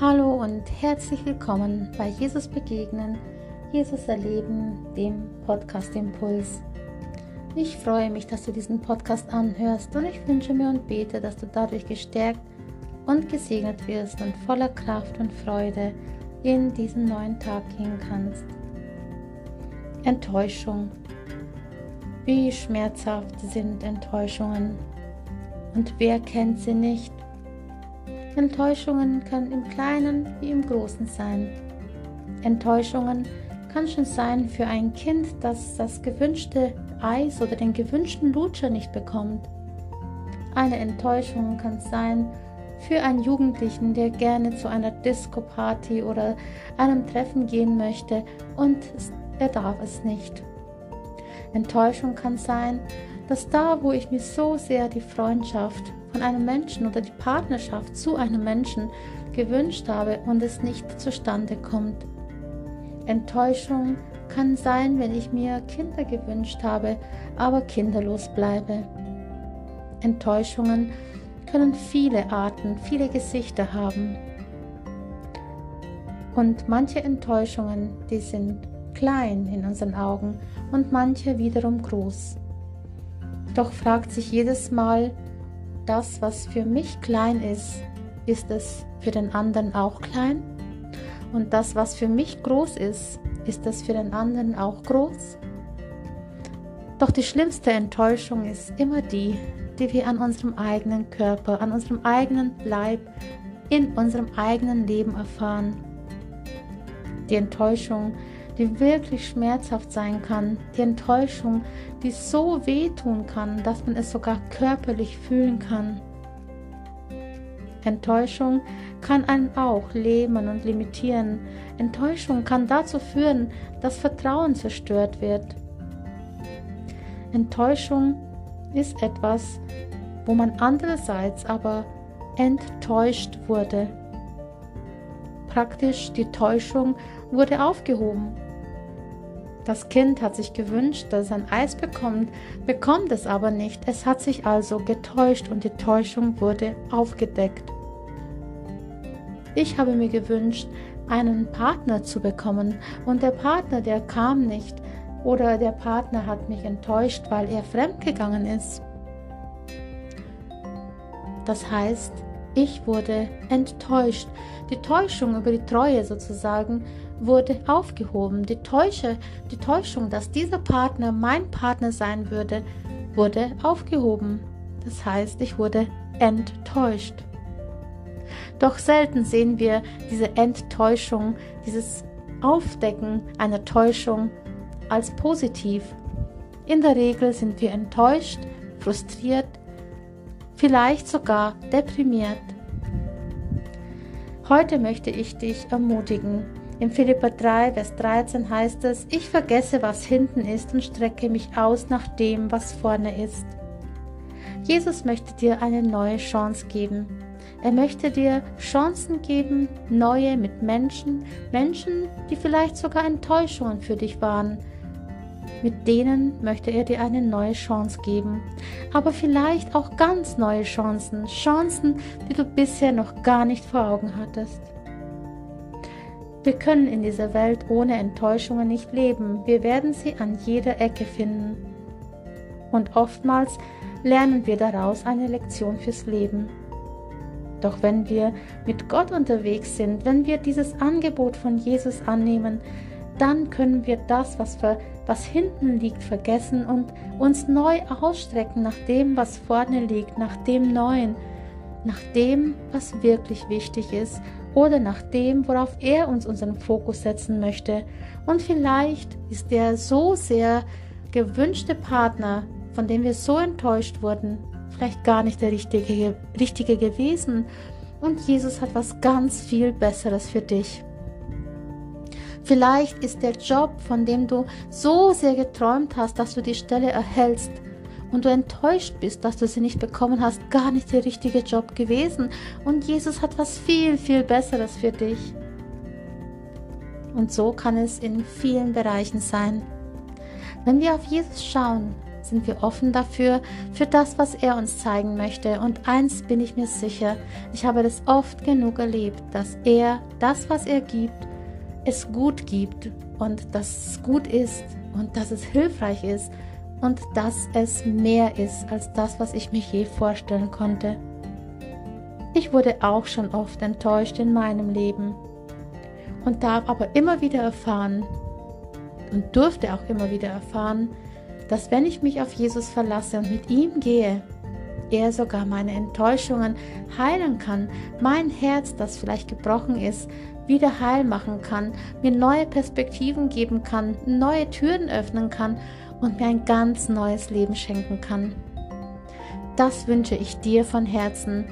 Hallo und herzlich willkommen bei Jesus Begegnen, Jesus Erleben, dem Podcast Impuls. Ich freue mich, dass du diesen Podcast anhörst und ich wünsche mir und bete, dass du dadurch gestärkt und gesegnet wirst und voller Kraft und Freude in diesen neuen Tag gehen kannst. Enttäuschung. Wie schmerzhaft sind Enttäuschungen und wer kennt sie nicht? Enttäuschungen können im Kleinen wie im Großen sein. Enttäuschungen kann schon sein für ein Kind, das das gewünschte Eis oder den gewünschten Lutscher nicht bekommt. Eine Enttäuschung kann sein für einen Jugendlichen, der gerne zu einer Disco-Party oder einem Treffen gehen möchte und er darf es nicht. Enttäuschung kann sein, dass da, wo ich mir so sehr die Freundschaft von einem Menschen oder die Partnerschaft zu einem Menschen gewünscht habe und es nicht zustande kommt. Enttäuschung kann sein, wenn ich mir Kinder gewünscht habe, aber kinderlos bleibe. Enttäuschungen können viele Arten, viele Gesichter haben. Und manche Enttäuschungen, die sind klein in unseren Augen und manche wiederum groß. Doch fragt sich jedes Mal, das, was für mich klein ist, ist es für den anderen auch klein? Und das, was für mich groß ist, ist es für den anderen auch groß? Doch die schlimmste Enttäuschung ist immer die, die wir an unserem eigenen Körper, an unserem eigenen Leib, in unserem eigenen Leben erfahren. Die Enttäuschung, die wirklich schmerzhaft sein kann, die Enttäuschung, die so wehtun kann, dass man es sogar körperlich fühlen kann. Enttäuschung kann einen auch lähmen und limitieren. Enttäuschung kann dazu führen, dass Vertrauen zerstört wird. Enttäuschung ist etwas, wo man andererseits aber enttäuscht wurde. Praktisch die Täuschung wurde aufgehoben. Das Kind hat sich gewünscht, dass es ein Eis bekommt, bekommt es aber nicht. Es hat sich also getäuscht und die Täuschung wurde aufgedeckt. Ich habe mir gewünscht, einen Partner zu bekommen und der Partner, der kam nicht oder der Partner hat mich enttäuscht, weil er fremdgegangen ist. Das heißt, ich wurde enttäuscht. Die Täuschung über die Treue sozusagen wurde aufgehoben. Die, Täusche, die Täuschung, dass dieser Partner mein Partner sein würde, wurde aufgehoben. Das heißt, ich wurde enttäuscht. Doch selten sehen wir diese Enttäuschung, dieses Aufdecken einer Täuschung als positiv. In der Regel sind wir enttäuscht, frustriert, vielleicht sogar deprimiert. Heute möchte ich dich ermutigen, im Philippa 3, Vers 13 heißt es, ich vergesse, was hinten ist und strecke mich aus nach dem, was vorne ist. Jesus möchte dir eine neue Chance geben. Er möchte dir Chancen geben, neue mit Menschen, Menschen, die vielleicht sogar Enttäuschungen für dich waren. Mit denen möchte er dir eine neue Chance geben. Aber vielleicht auch ganz neue Chancen, Chancen, die du bisher noch gar nicht vor Augen hattest. Wir können in dieser Welt ohne Enttäuschungen nicht leben. Wir werden sie an jeder Ecke finden. Und oftmals lernen wir daraus eine Lektion fürs Leben. Doch wenn wir mit Gott unterwegs sind, wenn wir dieses Angebot von Jesus annehmen, dann können wir das, was, für, was hinten liegt, vergessen und uns neu ausstrecken nach dem, was vorne liegt, nach dem Neuen, nach dem, was wirklich wichtig ist oder nach dem, worauf er uns unseren Fokus setzen möchte. Und vielleicht ist der so sehr gewünschte Partner, von dem wir so enttäuscht wurden, vielleicht gar nicht der richtige, richtige gewesen. Und Jesus hat was ganz viel Besseres für dich. Vielleicht ist der Job, von dem du so sehr geträumt hast, dass du die Stelle erhältst, und du enttäuscht bist, dass du sie nicht bekommen hast, gar nicht der richtige Job gewesen. Und Jesus hat was viel, viel Besseres für dich. Und so kann es in vielen Bereichen sein. Wenn wir auf Jesus schauen, sind wir offen dafür, für das, was er uns zeigen möchte. Und eins bin ich mir sicher, ich habe das oft genug erlebt, dass er das, was er gibt, es gut gibt und dass es gut ist und dass es hilfreich ist und dass es mehr ist als das, was ich mir je vorstellen konnte. Ich wurde auch schon oft enttäuscht in meinem Leben und darf aber immer wieder erfahren und durfte auch immer wieder erfahren, dass wenn ich mich auf Jesus verlasse und mit ihm gehe, er sogar meine Enttäuschungen heilen kann, mein Herz, das vielleicht gebrochen ist, wieder heil machen kann, mir neue Perspektiven geben kann, neue Türen öffnen kann und mir ein ganz neues Leben schenken kann. Das wünsche ich dir von Herzen.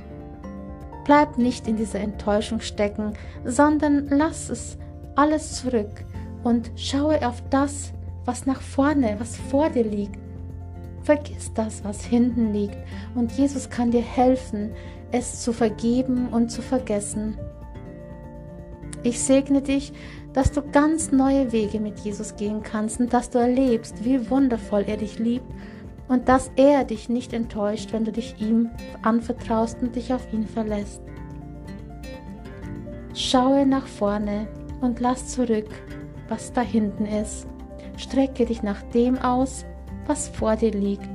Bleib nicht in dieser Enttäuschung stecken, sondern lass es alles zurück und schaue auf das, was nach vorne, was vor dir liegt. Vergiss das, was hinten liegt, und Jesus kann dir helfen, es zu vergeben und zu vergessen. Ich segne dich, dass du ganz neue Wege mit Jesus gehen kannst und dass du erlebst, wie wundervoll er dich liebt und dass er dich nicht enttäuscht, wenn du dich ihm anvertraust und dich auf ihn verlässt. Schaue nach vorne und lass zurück, was da hinten ist. Strecke dich nach dem aus, was vor dir liegt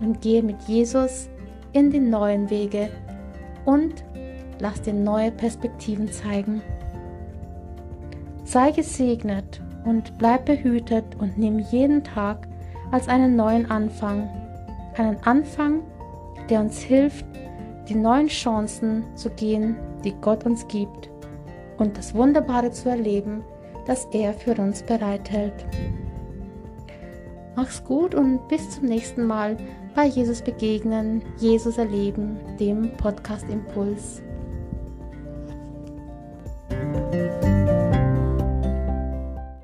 und gehe mit Jesus in die neuen Wege und lass dir neue Perspektiven zeigen. Sei gesegnet und bleib behütet und nimm jeden Tag als einen neuen Anfang. Einen Anfang, der uns hilft, die neuen Chancen zu gehen, die Gott uns gibt und das Wunderbare zu erleben, das er für uns bereithält. Mach's gut und bis zum nächsten Mal bei Jesus begegnen, Jesus erleben, dem Podcast Impuls.